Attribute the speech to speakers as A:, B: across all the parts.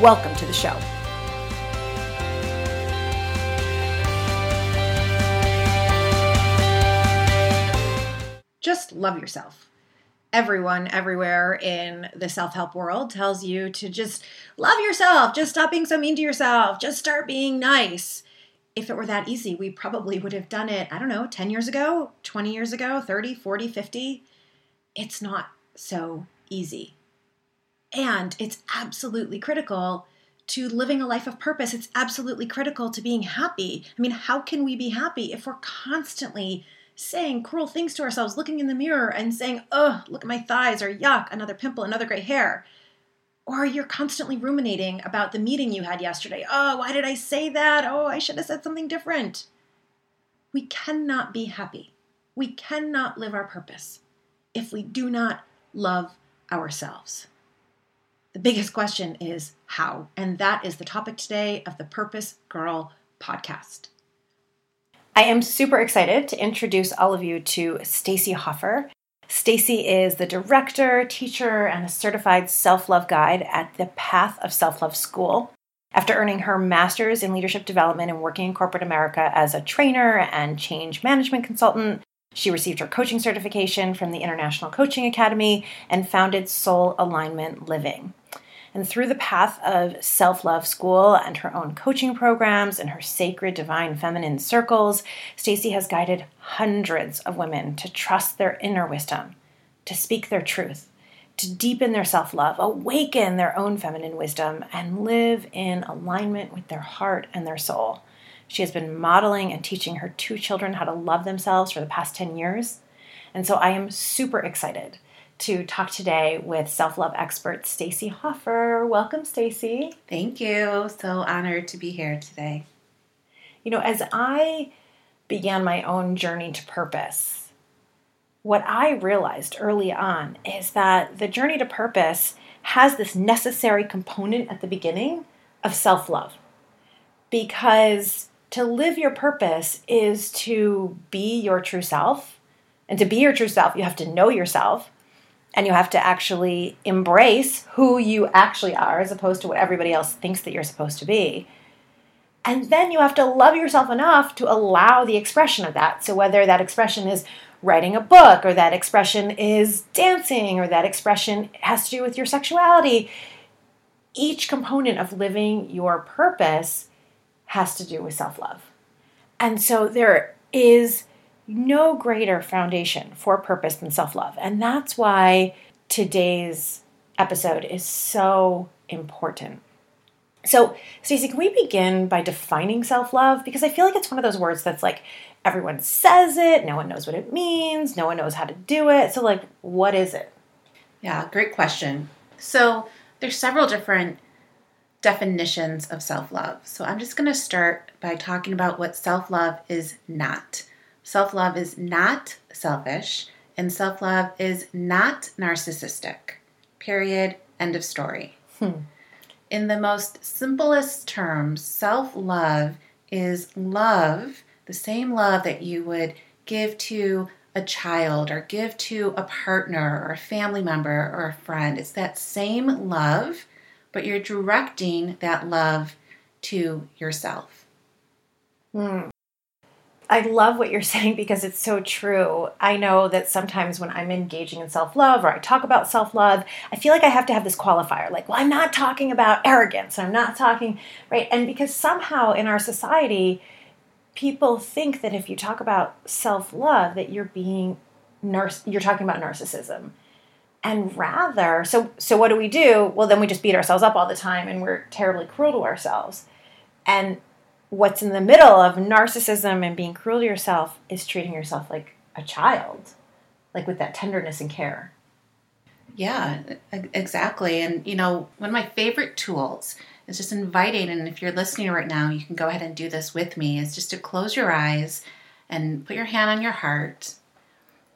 A: Welcome to the show. Just love yourself. Everyone, everywhere in the self help world tells you to just love yourself, just stop being so mean to yourself, just start being nice. If it were that easy, we probably would have done it, I don't know, 10 years ago, 20 years ago, 30, 40, 50. It's not so easy. And it's absolutely critical to living a life of purpose. It's absolutely critical to being happy. I mean, how can we be happy if we're constantly saying cruel things to ourselves, looking in the mirror and saying, oh, look at my thighs, or yuck, another pimple, another gray hair? Or you're constantly ruminating about the meeting you had yesterday. Oh, why did I say that? Oh, I should have said something different. We cannot be happy. We cannot live our purpose if we do not love ourselves. The biggest question is how, and that is the topic today of the Purpose Girl podcast. I am super excited to introduce all of you to Stacey Hoffer. Stacey is the director, teacher, and a certified self-love guide at the Path of Self-Love School. After earning her master's in leadership development and working in corporate America as a trainer and change management consultant, she received her coaching certification from the International Coaching Academy and founded Soul Alignment Living. And through the path of self love school and her own coaching programs and her sacred divine feminine circles, Stacey has guided hundreds of women to trust their inner wisdom, to speak their truth, to deepen their self love, awaken their own feminine wisdom, and live in alignment with their heart and their soul. She has been modeling and teaching her two children how to love themselves for the past 10 years. And so I am super excited to talk today with self-love expert Stacey Hoffer. Welcome, Stacey.
B: Thank you. So honored to be here today.
A: You know, as I began my own journey to purpose, what I realized early on is that the journey to purpose has this necessary component at the beginning of self-love. Because to live your purpose is to be your true self. And to be your true self, you have to know yourself and you have to actually embrace who you actually are as opposed to what everybody else thinks that you're supposed to be. And then you have to love yourself enough to allow the expression of that. So, whether that expression is writing a book, or that expression is dancing, or that expression has to do with your sexuality, each component of living your purpose has to do with self love. And so, there is no greater foundation for purpose than self love. And that's why today's episode is so important. So, Stacey, can we begin by defining self love? Because I feel like it's one of those words that's like everyone says it, no one knows what it means, no one knows how to do it. So, like, what is it?
B: Yeah, great question. So, there's several different definitions of self love. So, I'm just going to start by talking about what self love is not. Self love is not selfish, and self love is not narcissistic. Period. End of story. Hmm. In the most simplest terms, self love is love, the same love that you would give to a child or give to a partner or a family member or a friend. It's that same love, but you're directing that love to yourself.
A: Hmm. I love what you're saying because it's so true. I know that sometimes when I'm engaging in self love or I talk about self love, I feel like I have to have this qualifier like, well, I'm not talking about arrogance. I'm not talking, right? And because somehow in our society, people think that if you talk about self love, that you're being, nar- you're talking about narcissism. And rather, so so what do we do? Well, then we just beat ourselves up all the time and we're terribly cruel to ourselves. And what's in the middle of narcissism and being cruel to yourself is treating yourself like a child, like with that tenderness and care.
B: Yeah, exactly. And, you know, one of my favorite tools is just inviting, and if you're listening right now, you can go ahead and do this with me, is just to close your eyes and put your hand on your heart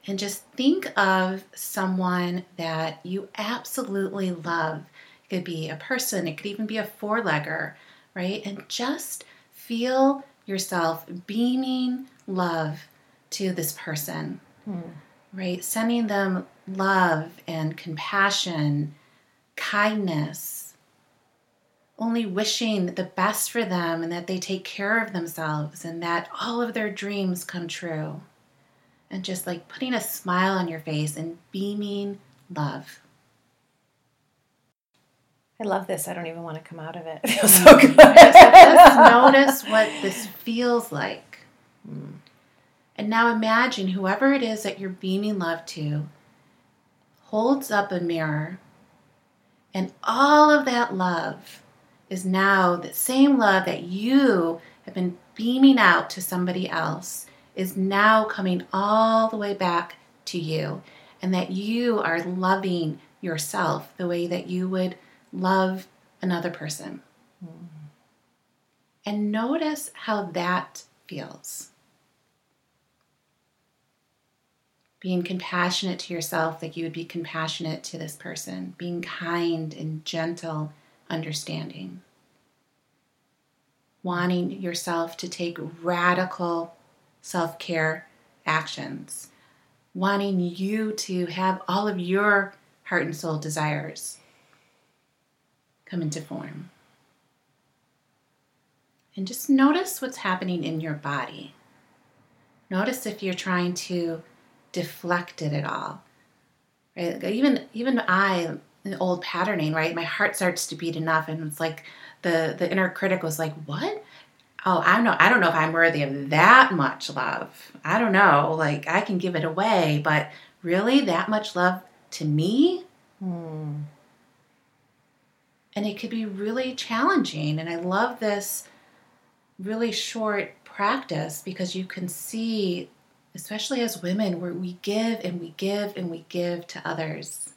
B: and just think of someone that you absolutely love. It could be a person, it could even be a four legger, right? And just feel yourself beaming love to this person,
A: Hmm.
B: right? Sending them love and compassion, kindness, only wishing the best for them and that they take care of themselves and that all of their dreams come true. And just like putting a smile on your face and beaming love.
A: I love this. I don't even want to come out of it. It feels so mm. good.
B: Just notice what this feels like. Mm. And now imagine whoever it is that you're beaming love to holds up a mirror, and all of that love is now the same love that you have been beaming out to somebody else is now coming all the way back to you, and that you are loving yourself the way that you would love another person. Mm-hmm. And notice how that feels. Being compassionate to yourself, like you would be compassionate to this person. Being kind and gentle, understanding. Wanting yourself to take radical self care actions. Wanting you to have all of your heart and soul desires come into form. And just notice what's happening in your body. Notice if you're trying to deflect it at all. Right? Even even I, in old patterning, right? My heart starts to beat enough, and it's like the the inner critic was like, "What? Oh, I don't know. I don't know if I'm worthy of that much love. I don't know. Like I can give it away, but really, that much love to me."
A: Hmm.
B: And it could be really challenging. And I love this really short practice because you can see, especially as women, where we give and we give and we give to others.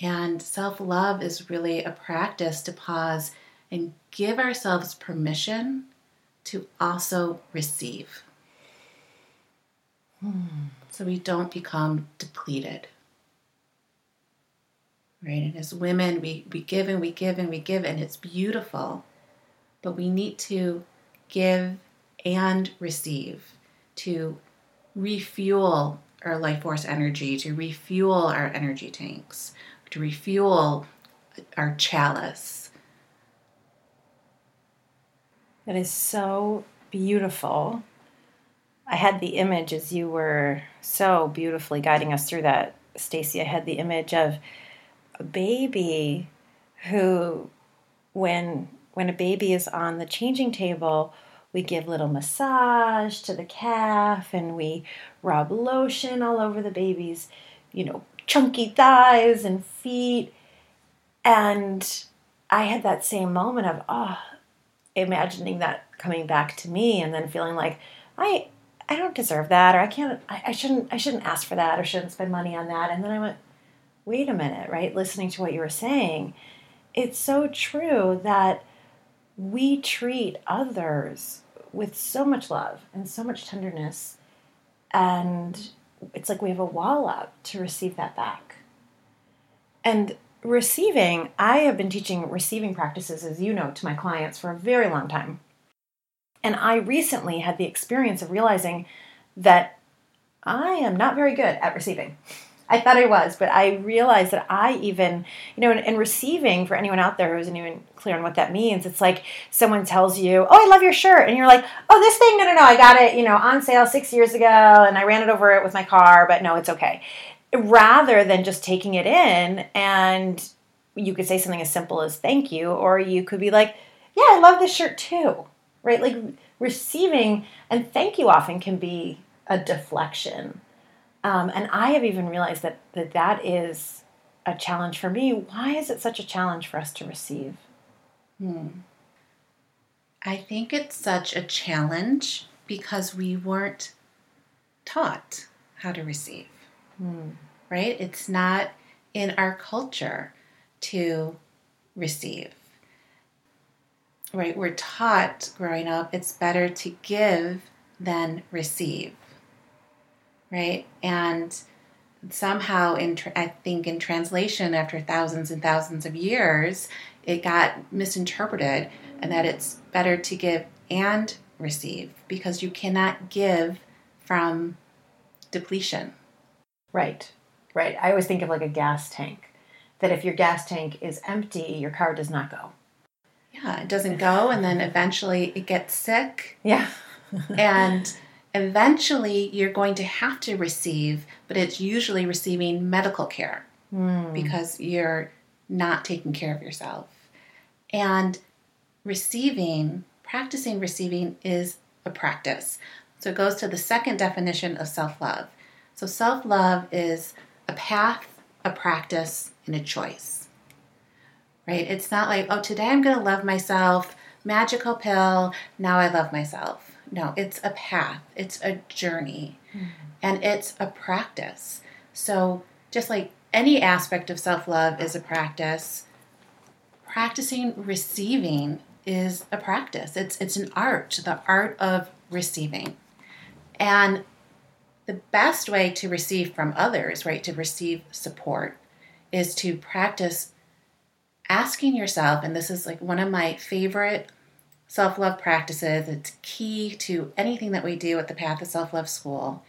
B: And self love is really a practice to pause and give ourselves permission to also receive. Hmm. So we don't become depleted right? And as women, we, we give and we give and we give, and it's beautiful. But we need to give and receive to refuel our life force energy, to refuel our energy tanks, to refuel our chalice.
A: That is so beautiful. I had the image as you were so beautifully guiding us through that, Stacey. I had the image of baby who when when a baby is on the changing table, we give little massage to the calf and we rub lotion all over the baby's, you know, chunky thighs and feet. And I had that same moment of, oh, imagining that coming back to me and then feeling like I I don't deserve that or I can't I, I shouldn't I shouldn't ask for that or shouldn't spend money on that. And then I went, wait a minute, right? Listening to what you were saying, it's so true that we treat others with so much love and so much tenderness and it's like we have a wall up to receive that back. And receiving, I have been teaching receiving practices, as you know, to my clients for a very long time. And I recently had the experience of realizing that I am not very good at receiving. I thought I was, but I realized that I even, you know, in, in, receiving, for anyone out there who isn't even clear on what that means, it's like someone tells you, Oh, I love your shirt. And you're like, Oh, this thing, no, no, no, I got it, you know, on sale six years ago and I ran it over it with my car, but no, it's okay. Rather than just taking it in and you could say something as simple as thank you, or you could be like, Yeah, I love this shirt too, right? Like receiving and thank you often can be a deflection um, and I have even realized that, that that is a challenge for me. Why is it such a challenge for us to receive?
B: Hmm. I think it's such a challenge because we weren't taught how to receive,
A: Hmm.
B: right? It's not in our culture to receive. Right? We're taught growing up it's better to give than receive. Right? And somehow in I think in translation after thousands and thousands of years it got misinterpreted and that it's better to give and receive because you cannot give from depletion.
A: Right. Right. I always think of like a gas tank that if your gas tank is empty, your car does not go.
B: Yeah, it doesn't go and then eventually it gets sick.
A: Yeah.
B: and eventually you're going to have to receive, but it's usually receiving medical care mm. because you're not taking care of yourself. And receiving, practicing receiving is a practice. So it goes to the second definition of self love. So self love is a path, a practice, and a choice. Right? It's not like, oh, today I'm going to love myself, magical pill, now I love myself. No, it's a path, it's a journey, mm-hmm. and it's a practice. So, just like any aspect of self love is a practice, practicing receiving is a practice. It's, it's an art, the art of receiving. And the best way to receive from others, right, to receive support, is to practice asking yourself, and this is like one of my favorite self love practices, it's key to anything that we do at the Path of Self Love School,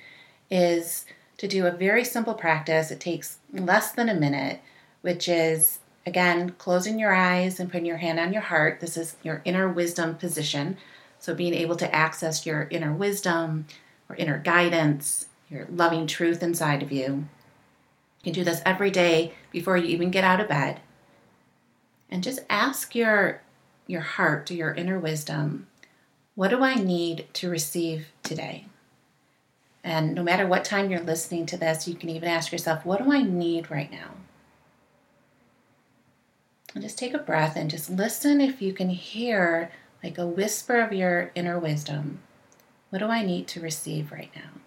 B: is to do a very simple practice. It takes less than a minute, which is again closing your eyes and putting your hand on your heart. This is your inner wisdom position. So, being able to access your inner wisdom or inner guidance, your loving truth inside of you. You can do this every day before you even get out of bed. And just ask your your heart, to your inner wisdom, what do I need to receive today? And no matter what time you're listening to this, you can even ask yourself, what do I need right now? And just take a breath and just listen if you can hear like a whisper of your inner wisdom. What do I need to receive right now?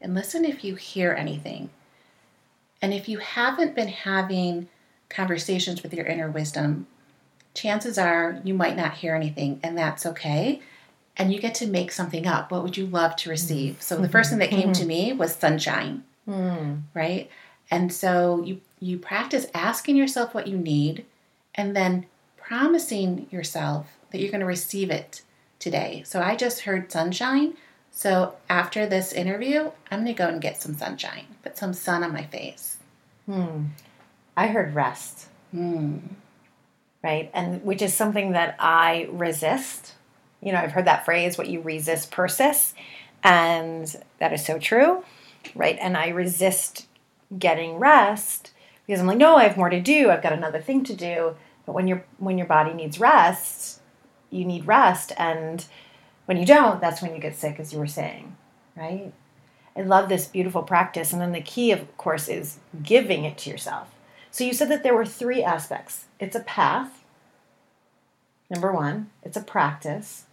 B: And listen if you hear anything. And if you haven't been having conversations with your inner wisdom, chances are you might not hear anything, and that's okay. And you get to make something up. What would you love to receive? So the first thing that came to mm-hmm. me was sunshine, mm. right? And so you you practice asking yourself what you need, and then promising yourself that you're going to receive it today. So I just heard sunshine. So after this interview, I'm going to go and get some sunshine, put some sun on my face.
A: Hmm. I heard rest. Mm. Right? And which is something that I resist. You know, I've heard that phrase, what you resist persists. And that is so true. Right? And I resist getting rest because I'm like, no, I have more to do. I've got another thing to do. But when your when your body needs rest, you need rest. And when you don't, that's when you get sick, as you were saying. Right? I love this beautiful practice. And then the key, of course, is giving it to yourself. So you said that there were three aspects it's a path, number one, it's a practice.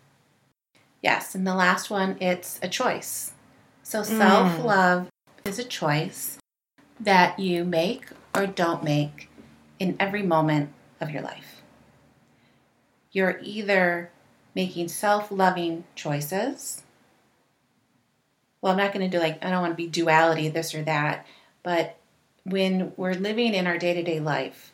B: Yes, and the last one, it's a choice. So mm. self love is a choice that you make or don't make in every moment of your life. You're either making self loving choices. Well, I'm not going to do like, I don't want to be duality, this or that, but when we're living in our day to day life,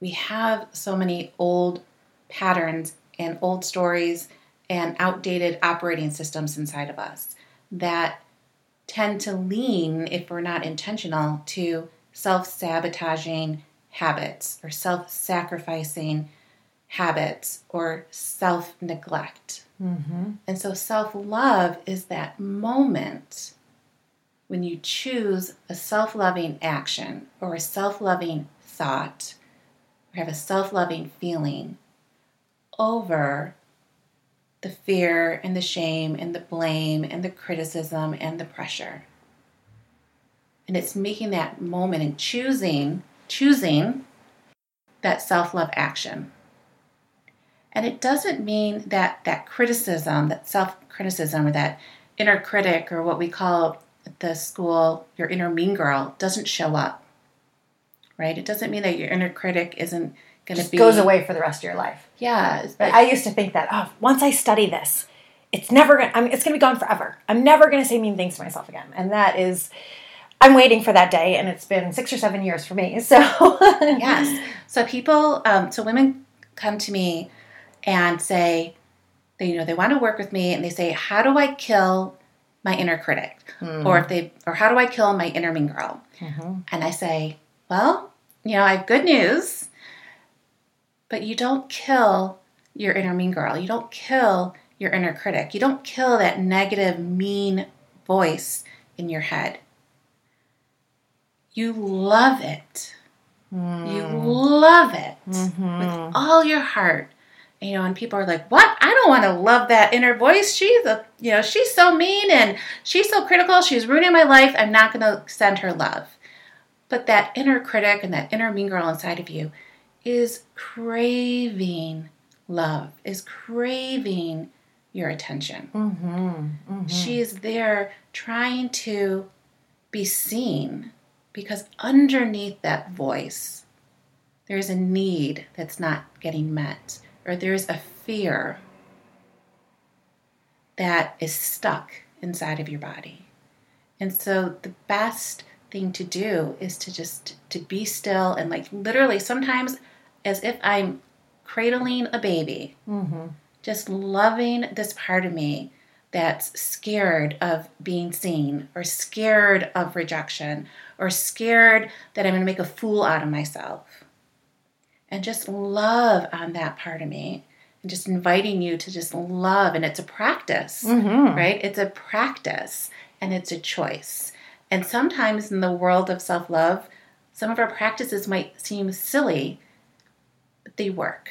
B: we have so many old patterns and old stories and outdated operating systems inside of us that tend to lean, if we're not intentional, to self sabotaging habits or self sacrificing habits or self neglect. Mm-hmm. And so self love is that moment when you choose a self loving action or a self loving thought or have a self loving feeling over the fear and the shame and the blame and the criticism and the pressure. And it's making that moment and choosing, choosing that self love action. And it doesn't mean that that criticism, that self criticism, or that inner critic, or what we call the school, your inner mean girl doesn't show up. Right? It doesn't mean that your inner critic isn't going to be
A: goes away for the rest of your life.
B: Yeah,
A: But I used to think that oh, once I study this, it's never gonna. I mean, it's gonna be gone forever. I'm never gonna say mean things to myself again, and that is. I'm waiting for that day, and it's been six or seven years for me. So
B: yes. So people, um, so women come to me and say, they, you know, they want to work with me, and they say, "How do I kill my inner critic?" Hmm. Or if they, or how do I kill my inner mean girl?
A: Mhm.
B: And I say, "Well, you know, I have good news, but you don't kill your inner mean girl. You don't kill your inner critic. You don't kill that negative, mean voice in your head. You love it." You hmm. love it mm-hmm. with all your heart. You know, and people are like, "What? I don't want to love that inner voice. She's a, you know, she's so mean and she's so critical. She's ruining my life. I'm not going to send her love." But that inner critic and that inner mean girl inside of you is craving love, is craving your attention.
A: Mm-hmm.
B: She is there trying to be seen because underneath that voice, there's a need that's not getting met, or there's a fear that is stuck inside of your body. And so the best thing to do is to just to be still and like literally sometimes as if I'm cradling a baby
A: Mm-hmm.
B: just loving this part of me that's scared of being seen or scared of rejection or scared that I'm going to make a fool out of myself. And just love on that part of me and just inviting you to just love. And it's a practice,
A: Mm-hmm.
B: right? It's a practice and it's a choice. And sometimes in the world of self love, some of our practices might seem silly, but they work.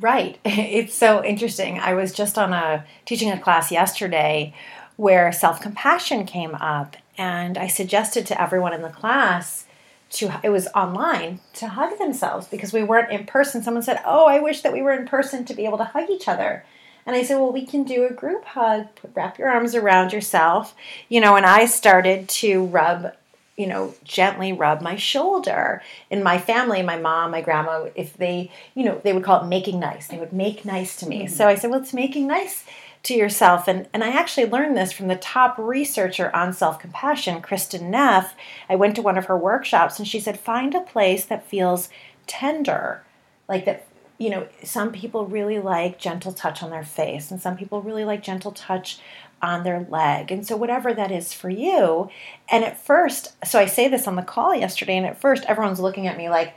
A: Right. It's so interesting. I was just on a teaching a class yesterday where self-compassion came up and I suggested to everyone in the class to it was online to hug themselves because we weren't in person. Someone said, "Oh, I wish that we were in person to be able to hug each other." And I said, "Well, we can do a group hug. Put, wrap your arms around yourself." You know, and I started to rub you know, gently rub my shoulder. In my family, my mom, my grandma, if they, you know, they would call it making nice. They would make nice to me. Mm-hmm. So I said, well, it's making nice to yourself. And, and I actually learned this from the top researcher on self compassion, Kristin Neff. I went to one of her workshops and she said, find a place that feels tender, like that. You know, some people really like gentle touch on their face, and some people really like gentle touch on their leg. And so, whatever that is for you. And at first, so I say this on the call yesterday, and at first, everyone's looking at me like,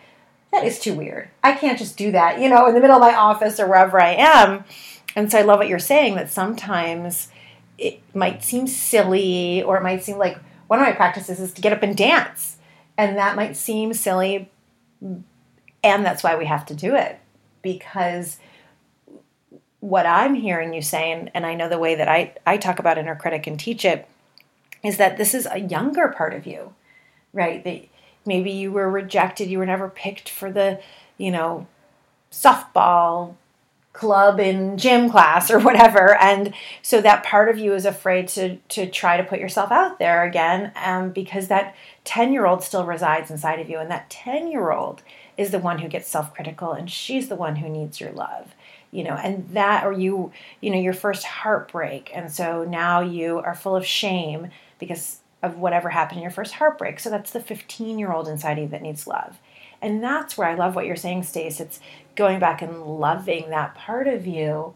A: that is too weird. I can't just do that, you know, in the middle of my office or wherever I am. And so, I love what you're saying that sometimes it might seem silly, or it might seem like one of my practices is to get up and dance. And that might seem silly, and that's why we have to do it because what I'm hearing you saying, and I know the way that I, I talk about inner critic and teach it, is that this is a younger part of you, right? That maybe you were rejected, you were never picked for the, you know, softball club in gym class or whatever. And so that part of you is afraid to to try to put yourself out there again um, because that 10 year old still resides inside of you. And that 10 year old is the one who gets self-critical and she's the one who needs your love you know. And that or you you know your first heartbreak. And so now you are full of shame because of whatever happened in your first heartbreak. So that's the 15 year old inside of you that needs love. And that's where i love what you're saying stace. It's going back and loving that part of you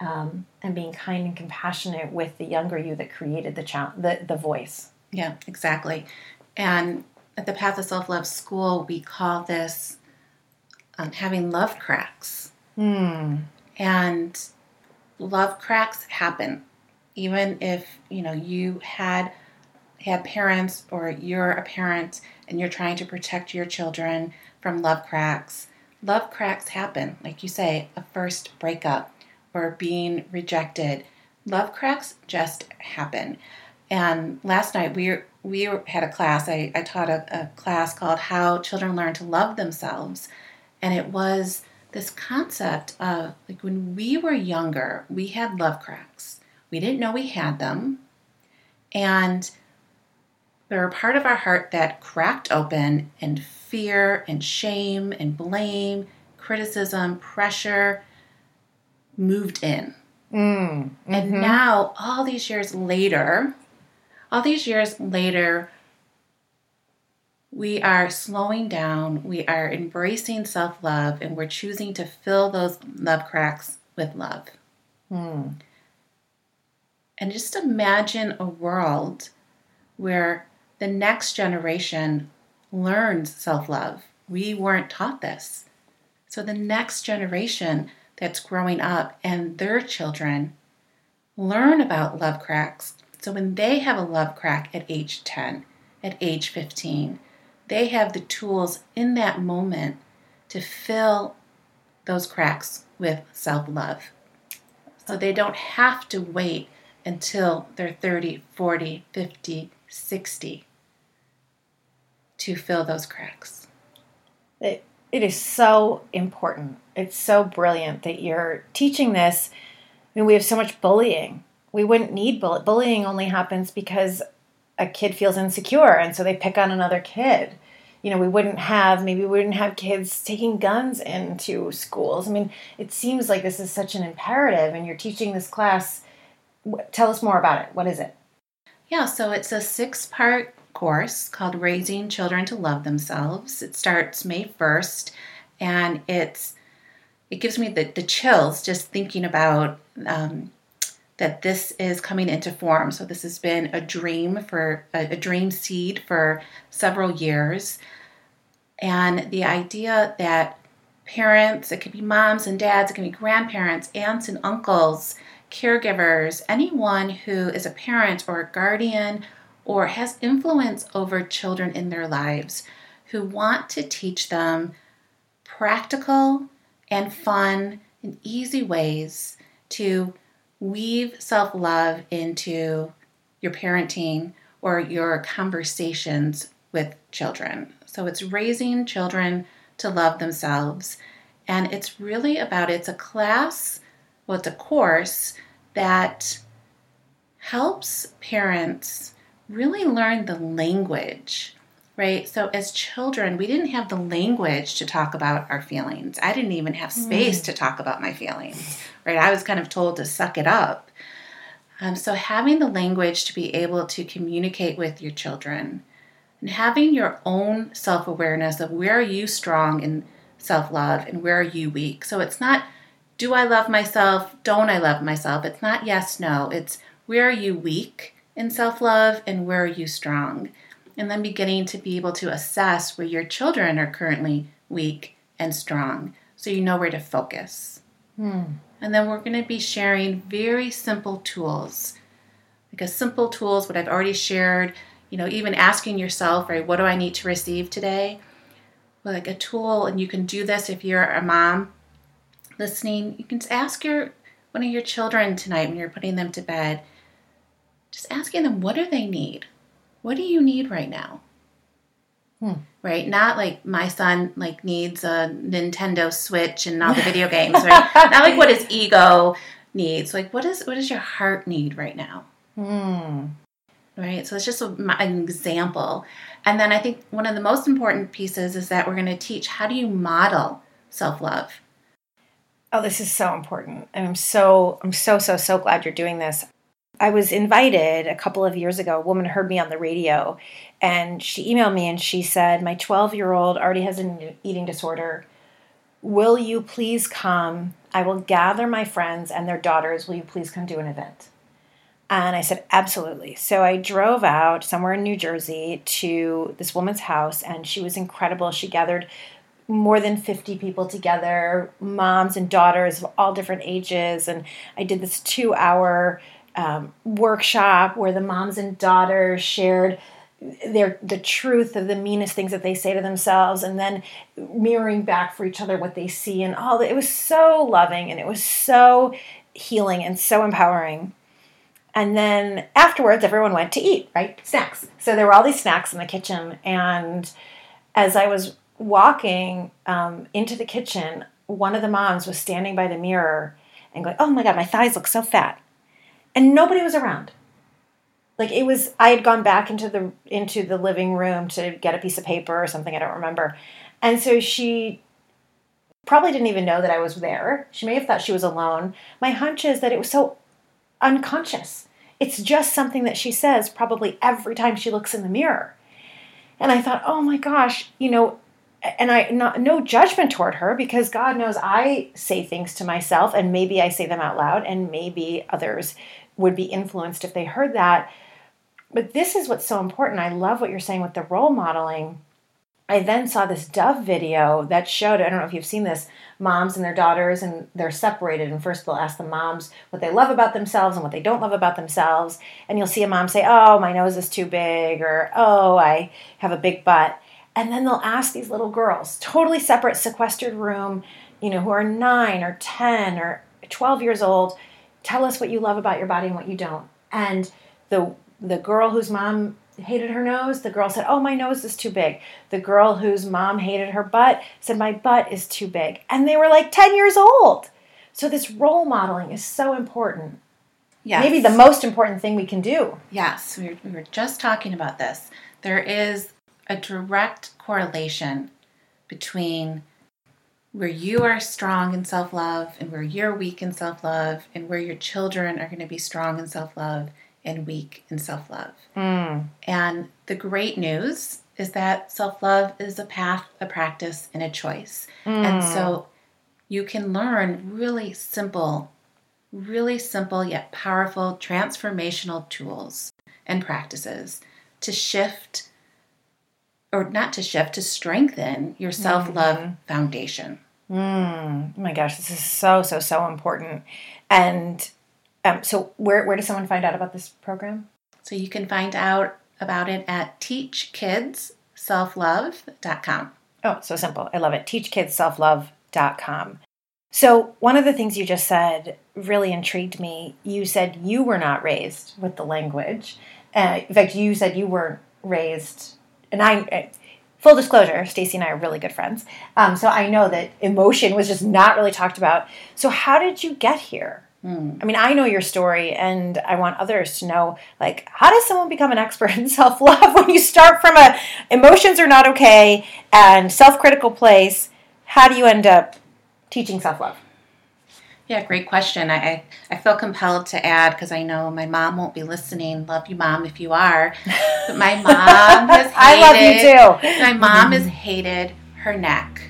A: um, and being kind and compassionate with the younger you that created the challenge the, the voice
B: Yeah, exactly. And at the Path of Self Love School, we call this um, having love cracks.
A: hmm
B: And love cracks happen, even if you know you had had parents or you're a parent and you're trying to protect your children from love cracks. Love cracks happen, like you say, a first breakup or being rejected. Love cracks just happen. And last night we we had a class. I, I taught a, a class called How Children Learn to Love Themselves, and it was this concept of like when we were younger, we had love cracks. We didn't know we had them, And there are part of our heart that cracked open, and fear and shame and blame, criticism, pressure moved in.
A: Mm,
B: And
A: mhm.
B: now, all these years later, all these years later, we are slowing down, we are embracing self love, and we're choosing to fill those love cracks with love.
A: Mm.
B: And just imagine a world where the next generation learns self love. We weren't taught this. So the next generation that's growing up and their children learn about love cracks. So when they have a love crack at age 10, at age 15, they have the tools in that moment to fill those cracks with self love. So they don't have to wait until they're 30, 40, 50, 60 to fill those cracks.
A: It, it is so important. It's so brilliant that you're teaching this. I mean, we have so much bullying. We wouldn't need bull- bullying. Only happens because a kid feels insecure, and so they pick on another kid. You know, we wouldn't have maybe we wouldn't have kids taking guns into schools. I mean, it seems like this is such an imperative, and you're teaching this class. Tell us more about it. What is it?
B: Yeah, so it's a six part course called Raising Children to Love Themselves. It starts May 1st and it's it gives me the, the chills just thinking about um, that this is coming into form. So this has been a dream for a, a dream seed for several years. And the idea that parents, it could be moms and dads, it can be grandparents, aunts and uncles, caregivers, anyone who is a parent or a guardian or has influence over children in their lives who want to teach them practical and fun and easy ways to weave self love into your parenting or your conversations with children. So it's raising children to love themselves. And it's really about it's a class, well, it's a course that helps parents really learn the language, right? So as children, we didn't have the language to talk about our feelings. I didn't even have space to talk about my feelings, right? I was kind of told to suck it up. Um, so having the language to be able to communicate with your children and having your own self-awareness of where are you strong in self-love and where are you weak. So it's not do I love myself? Don't I love myself? It's not yes, no. It's where are you weak in self love and where are you strong? And then beginning to be able to assess where your children are currently weak and strong so you know where to focus. Hmm. And then we're going to be sharing very simple tools. Because simple tools, what I've already shared, you know, even asking yourself, right, what do I need to receive today? Like a tool, and you can do this if you're a mom listening, you can ask your one of your children tonight when you're putting them to bed, just asking them what do they need? What do you need right now?
A: Hmm.
B: Right? Not like my son like needs a Nintendo Switch and all the video games, right? Not like what his ego needs. Like what is what does your heart need right now?
A: Hmm.
B: right? So it's just a, an example. And then I think one of the most important pieces is that we're going to teach how do you model self love.
A: Oh, this is so important. And I'm so I'm so so so glad you're doing this. I was invited a couple of years ago. A woman heard me on the radio and she emailed me and she said, My 12 year old already has an eating disorder. Will you please come? I will gather my friends and their daughters. Will you please come do an event? And I said, Absolutely. So I drove out somewhere in New Jersey to this woman's house and she was incredible. She gathered more than 50 people together, moms and daughters of all different ages. And I did this two hour um, workshop where the moms and daughters shared their the truth of the meanest things that they say to themselves and then mirroring back for each other what they see and all that. It was so loving and it was so healing and so empowering. And then afterwards everyone went to eat right? Snacks. So there were all these snacks in the kitchen. And as i was walking um, into the kitchen, one of the moms was standing by the mirror and going, Oh my God, my thighs look so fat. And nobody was around. like it was I had gone back into the into the living room to get a piece of paper or something I don't remember. And so she probably didn't even know that I was there. She may have thought she was alone. My hunch is that it was so unconscious. It's just something that she says probably every time she looks in the mirror. And I thought, "Oh my gosh, you know, and I not no judgment toward her because God knows I say things to myself and maybe I say them out loud and maybe others would be influenced if they heard that. But this is what's so important. I love what you're saying with the role modeling. I then saw this Dove video that showed, I don't know if you've seen this, moms and their daughters, and they're separated. And first they'll ask the moms what they love about themselves and what they don't love about themselves. And you'll see a mom say, Oh, my nose is too big, or Oh, I have a big butt. And then they'll ask these little girls, totally separate, sequestered room, you know, who are nine or 10 or 12 years old, tell us what you love about your body and what you don't. And the the girl whose mom hated her nose, the girl said, "Oh, my nose is too big." The girl whose mom hated her butt said, "My butt is too big." And they were like 10 years old. So this role modeling is so important.
B: Yes.
A: Maybe the most important thing we can do.
B: Yes, we were, we were just talking about this. There is a direct correlation between where you are strong in self love and where you're weak in self love, and where your children are going to be strong in self love and weak in self love.
A: Mm.
B: And the great news is that self love is a path, a practice, and a choice.
A: Mm.
B: And so you can learn really simple, really simple yet powerful transformational tools and practices to shift or not to shift, to strengthen your self love
A: Mhm.
B: foundation.
A: Mm. Oh my gosh, this is so so so important. And um, so, where where does someone find out about this program?
B: So you can find out about it at teachkidsselflove.com.
A: Oh, so simple. I love it. TeachKidsSelfLove.com. So, one of the things you just said really intrigued me. You said you were not raised with the language. Uh, in fact, you said you weren't raised, and I. Full disclosure, Stacey and I are really good friends. Um, so I know that emotion was just not really talked about. So how did you get here?
B: Hmm.
A: I mean, I know your story, and I want others to know, like, how does someone become an expert in self love when you start from a emotions are not okay and self critical place? How do you end up teaching self love?
B: Yeah, great question. I, I, feel compelled to add because I know my mom won't be listening. Love you, mom, if you are. But my mom has hated.
A: I love you too.
B: My mom has hated her neck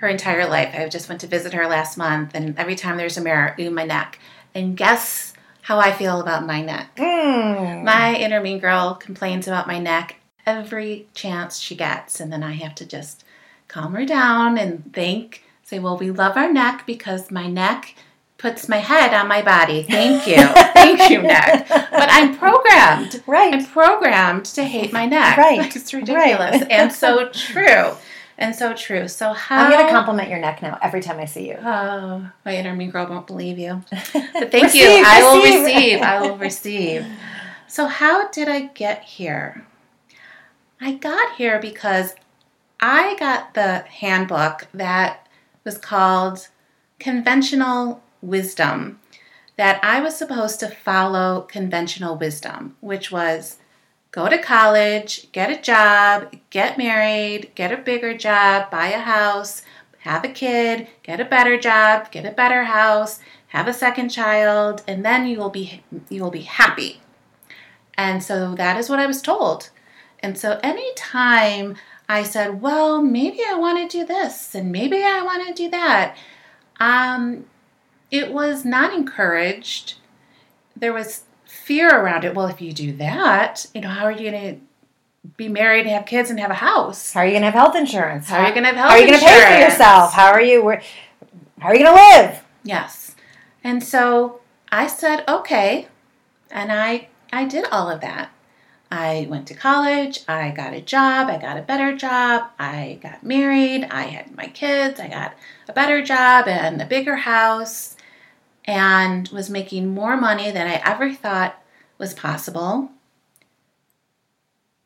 B: her entire life. I just went to visit her last month, and every time there's a mirror, ooh, my neck. And guess how I feel about my neck?
A: Mm.
B: My inner mean girl complains about my neck every chance she gets, and then I have to just calm her down and think, say, well, we love our neck because my neck puts my head on my body. Thank you. Thank you, neck. But I'm programmed.
A: right.
B: I'm programmed to hate my neck.
A: Right.
B: It's ridiculous.
A: Right.
B: and so true. And so true. So how
A: I'm going to compliment your neck now every time I see you.
B: Oh, my inner mean girl won't believe you. But thank
A: Receive,
B: you. I will
A: receive.
B: receive. I will receive. So, how did I get here? I got here because I got the handbook that was called Conventional Wisdom, that I was supposed to follow conventional wisdom, which was go to college, get a job, get married, get a bigger job, buy a house, have a kid, get a better job, get a better house, have a second child, and then you will be you will be happy. And so that is what I was told. And so anytime I said, well, maybe I want to do this and maybe I want to do that, um, it was not encouraged. There was fear around it. Well, if you do that, you know, how are you going to be married and have kids and have a house?
A: How are you going to have health insurance?
B: How are you going to have health
A: How are you going to pay for yourself? How are you? Where, how are you going to live?
B: Yes. And so I said, okay. And I I did all of that. I went to college, I got a job, I got a better job, I got married, I had my kids, I got a better job and a bigger house and was making more money than I ever thought was possible.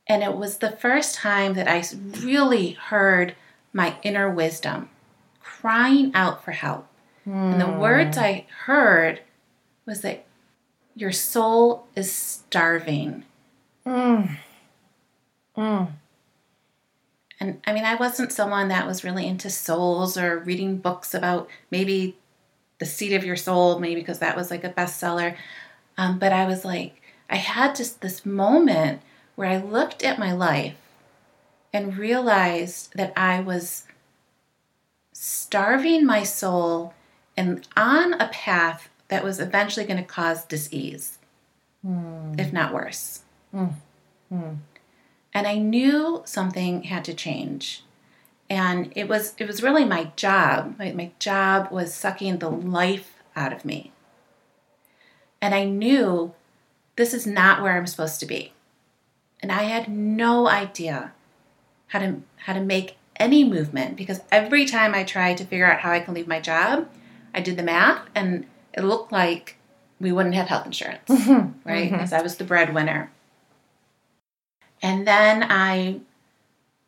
B: And it was the first time that I really heard my inner wisdom crying out for help. And the words I heard was that your soul is starving
A: Mm. Mm.
B: And I mean, I wasn't someone that was really into souls or reading books about maybe the seat of your soul, maybe because that was like a bestseller. Um, but I was like, I had just this moment where I looked at my life and realized that I was starving my soul and on a path that was eventually going to cause disease,
A: Mm.
B: if not worse.
A: Mm. Mm.
B: And I knew something had to change. And it was it was really my job. My, my job was sucking the life out of me. And I knew this is not where I'm supposed to be. And I had no idea how to how to make any movement because every time I tried to figure out how I can leave my job, I did the math and it looked like we wouldn't have health insurance, mm-hmm. right? Mm-hmm. Because I was the breadwinner. And then I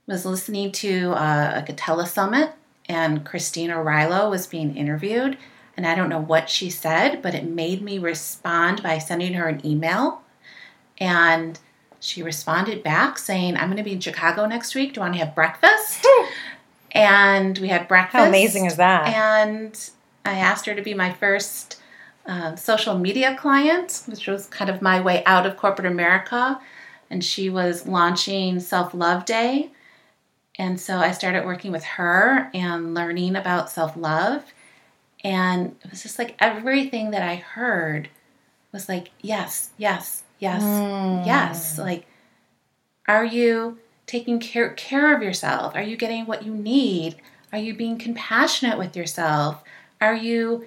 B: was listening to uh, like a telesummit, and Christine Arylo was being interviewed. And I don't know what she said, but it made me respond by sending her an email. And she responded back saying, I'm going to be in Chicago next week. Do you want to have breakfast? and we had breakfast.
A: How amazing is that?
B: And I asked her to be my first uh, social media client, which was kind of my way out of corporate America. And she was launching Self Love Day. And so I started working with her and learning about self love. And it was just like everything that I heard was like, yes, yes, yes,
A: Mm.
B: yes. Like, are you taking care, care of yourself? Are you getting what you need? Are you being compassionate with yourself? Are you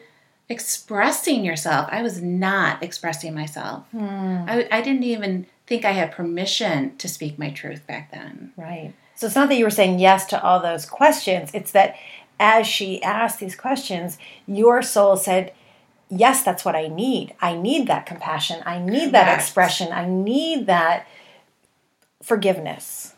B: expressing yourself? I was not expressing myself.
A: Mm.
B: I, I didn't even think I had permission to speak my truth back then.
A: Right. So it's not that you were saying yes to all those questions. It's that as she asked these questions, your soul said, Yes, that's what I need. I need that compassion. I need that
B: Correct.
A: expression. I need that forgiveness.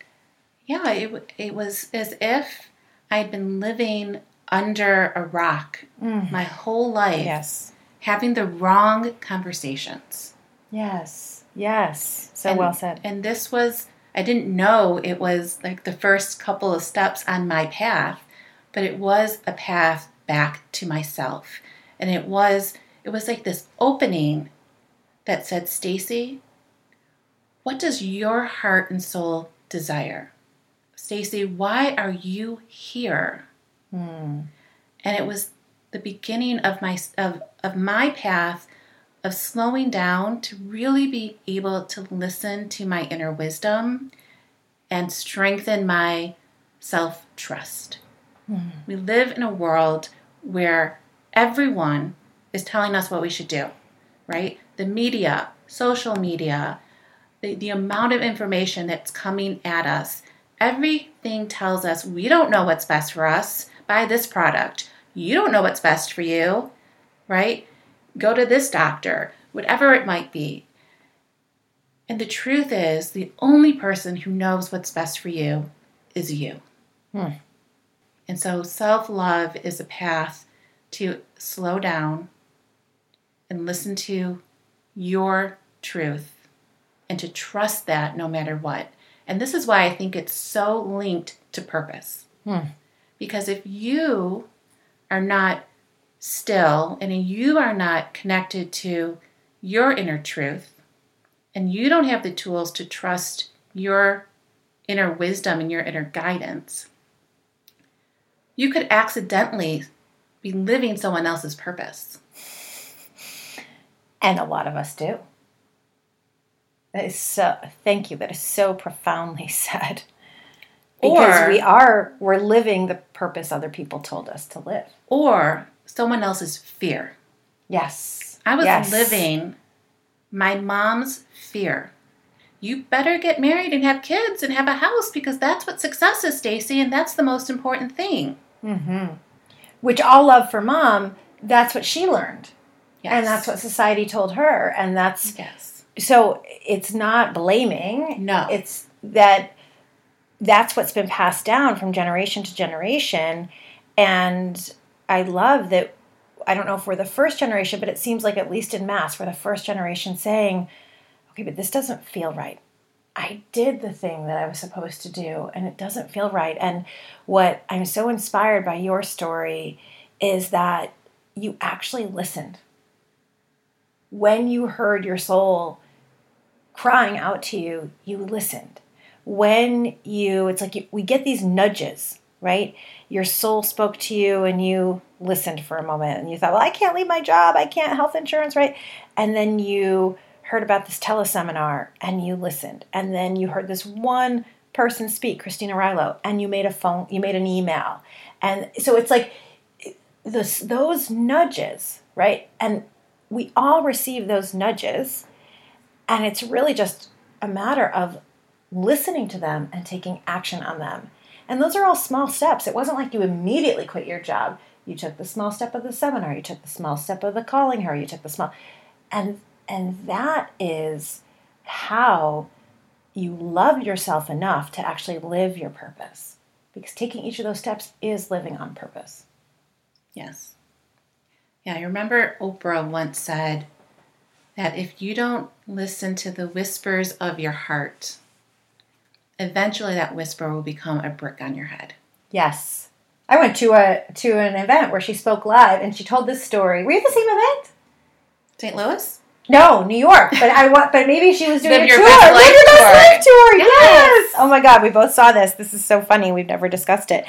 B: Yeah, it, it was as if I'd been living under a rock mm. my whole life,
A: Yes.
B: having the wrong conversations.
A: Yes. Yes. So
B: And-
A: well said.
B: And this was, I didn't know it was like the first couple of steps on my path, but it was a path back to myself. And it was, it was like this opening that said, Stacey, what does your heart and soul desire? Stacey, why are you here?
A: Hmm.
B: and it was the beginning of my of, of my path of slowing down to really be able to listen to my inner wisdom and strengthen my self-trust. Hmm. We live in a world where everyone is telling us what we should do right? The media social media the, the amount of information that's coming at us. Everything tells us we don't know what's best for us. Buy this product. You don't know what's best for you right go to this doctor whatever it might be and the truth is the only person who knows what's best for you is you
A: Hmm.
B: and so self-love is a path to slow down and listen to your truth and to trust that no matter what. And this is why I think it's so linked to purpose.
A: Hmm.
B: Because if you are not still and you are not connected to your inner truth and you don't have the tools to trust your inner wisdom and your inner guidance, you could accidentally be living someone else's purpose.
A: And a lot of us do. That is so, thank you. That is so profoundly said. Because
B: Or-
A: we are, we're living the purpose other people told us to live.
B: Or someone else's fear.
A: Yes.
B: I was
A: Yes.
B: living my mom's fear. You better get married and have kids and have a house because that's what success is, Stacey, and that's the most important thing.
A: hmm Which all love for mom, that's what she learned.
B: Yes.
A: And that's what society told her. And that's,
B: Yes.
A: so it's not blaming.
B: No.
A: It's that that's what's been passed down from generation to generation. And I love that. I don't know if we're the first generation, but it seems like at least in mass, we're the first generation saying, okay, but this doesn't feel right. I did the thing that I was supposed to do and it doesn't feel right. And what I'm so inspired by your story is that you actually listened. When you heard your soul crying out to you, you listened. When you, it's like you, we get these nudges, right? Your soul spoke to you and you listened for a moment and you thought, well, I can't leave my job. I can't health insurance, right? And then you heard about this teleseminar and you listened. And then you heard this one person speak, Christine Arylo, and you made a phone, you made an email. And so it's like this, those nudges, right? And we all receive those nudges. And it's really just a matter of listening to them and taking action on them. And those are all small steps. It wasn't like you immediately quit your job. You took the small step of the seminar, you took the small step of the calling her, you took the small and and that is how you love yourself enough to actually live your purpose. Because taking each of those steps is living on purpose.
B: Yes. Yeah, I remember Oprah once said that if you don't listen to the whispers of your heart, eventually that whisper will become a brick on your head.
A: Yes. I went to a to an event where she spoke live and she told this story. Were you at the same event?
B: St. Louis?
A: No, New York. But I want. But maybe she was doing
B: Live
A: a
B: Your
A: tour.
B: Best
A: Live
B: Life
A: your best
B: tour.
A: life tour. Yes.
B: Yes.
A: Oh my God, we both saw this. This is so funny. We've never discussed it.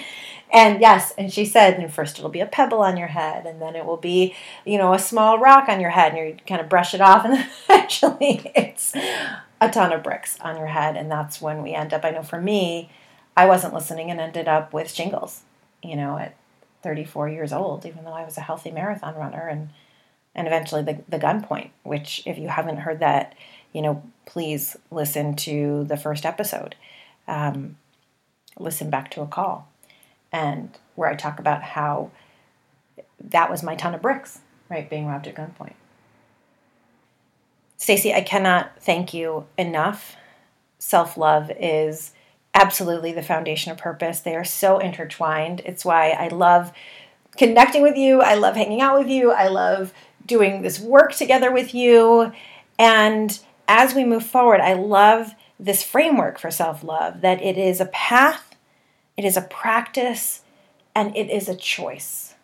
A: And yes, and she said, and first it'll be a pebble on your head, and then it will be, you know, a small rock on your head, and you kind of brush it off, and then eventually it's a ton of bricks on your head, and that's when we end up. I know for me, I wasn't listening and ended up with shingles, you know, at 34 years old, even though I was a healthy marathon runner, and and eventually the, the gunpoint, which if you haven't heard that, you know, please listen to the first episode. Um, listen back to a call and where I talk about how that was my ton of bricks, right, being robbed at gunpoint. Stacey, I cannot thank you enough. Self-love is absolutely the foundation of purpose. They are so intertwined. It's why I love connecting with you. I love hanging out with you. I love doing this work together with you. And as we move forward, I love this framework for self love that it is a path, it is a practice, and it is a choice.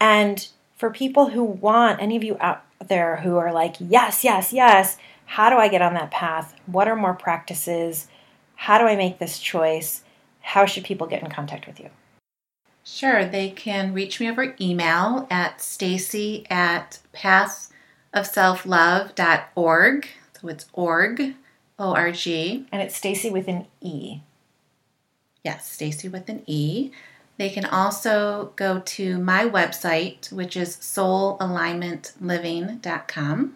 A: And for people who want, any of you out there who are like, yes, yes, yes, how do I get on that path? What are more practices? How do I make this choice? How should people get in contact with you?
B: Sure, they can reach me over email at stacey at pathofselflove.org. So it's org, O R G.
A: And it's Stacey with an E.
B: Yes, Stacey with an E. They can also go to my website, which is soulalignmentliving.com.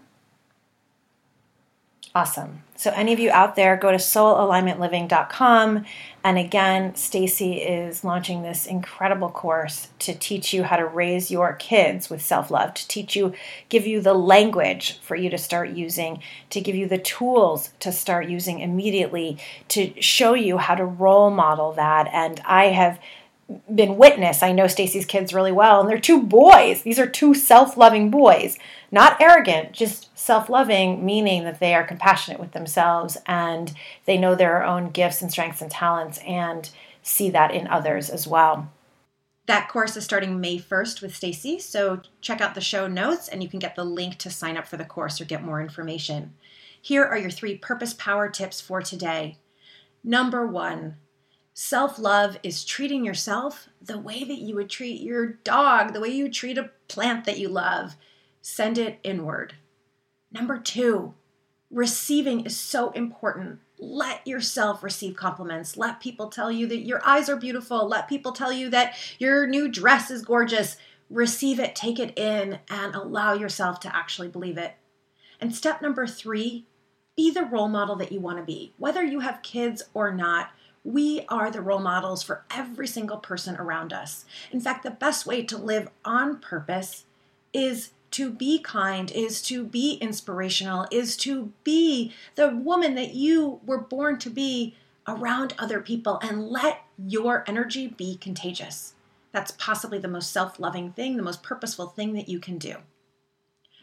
A: Awesome. So any of you out there, go to soulalignmentliving.com. And again, Stacey is launching this incredible course to teach you how to raise your kids with self-love, to teach you, give you the language for you to start using, to give you the tools to start using immediately, to show you how to role model that. And I have been witness. I know Stacey's kids really well, and they're two boys. These are two self-loving boys, not arrogant, just self-loving, meaning that they are compassionate with themselves and they know their own gifts and strengths and talents and see that in others as well. That course is starting May 1st with Stacey, so check out the show notes and you can get the link to sign up for the course or get more information. Here are your three purpose power tips for today. Number 1, Self love is treating yourself the way that you would treat your dog, the way you treat a plant that you love. Send it inward. Number two, receiving is so important. Let yourself receive compliments. Let people tell you that your eyes are beautiful. Let people tell you that your new dress is gorgeous. Receive it, take it in, and allow yourself to actually believe it. And step number three, be the role model that you want to be. Whether you have kids or not, we are the role models for every single person around us. In fact, the best way to live on purpose is to be kind, is to be inspirational, is to be the woman that you were born to be around other people and let your energy be contagious. That's possibly the most self loving thing, the most purposeful thing that you can do.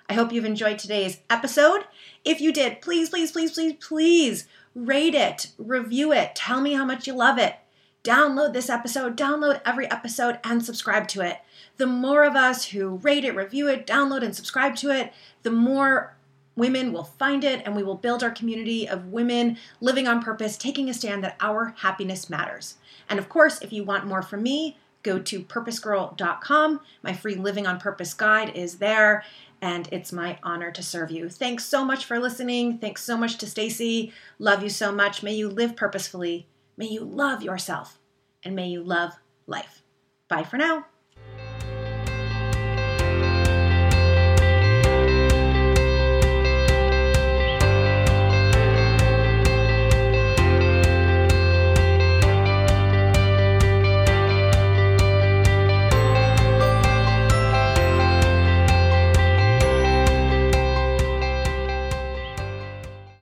A: I hope you've enjoyed today's episode. If you did, please, please, please, please, please rate it, review it, tell me how much you love it. Download this episode, download every episode, and subscribe to it. The more of us who rate it, review it, download, and subscribe to it, the more women will find it, and we will build our community of women living on purpose, taking a stand that our happiness matters. And of course, if you want more from me, go to purposegirl.com. My free Living on Purpose guide is there, and it's my honor to serve you. Thanks so much for listening. Thanks so much to Stacey. Love you so much. May you live purposefully. May you love yourself, and may you love life. Bye for now.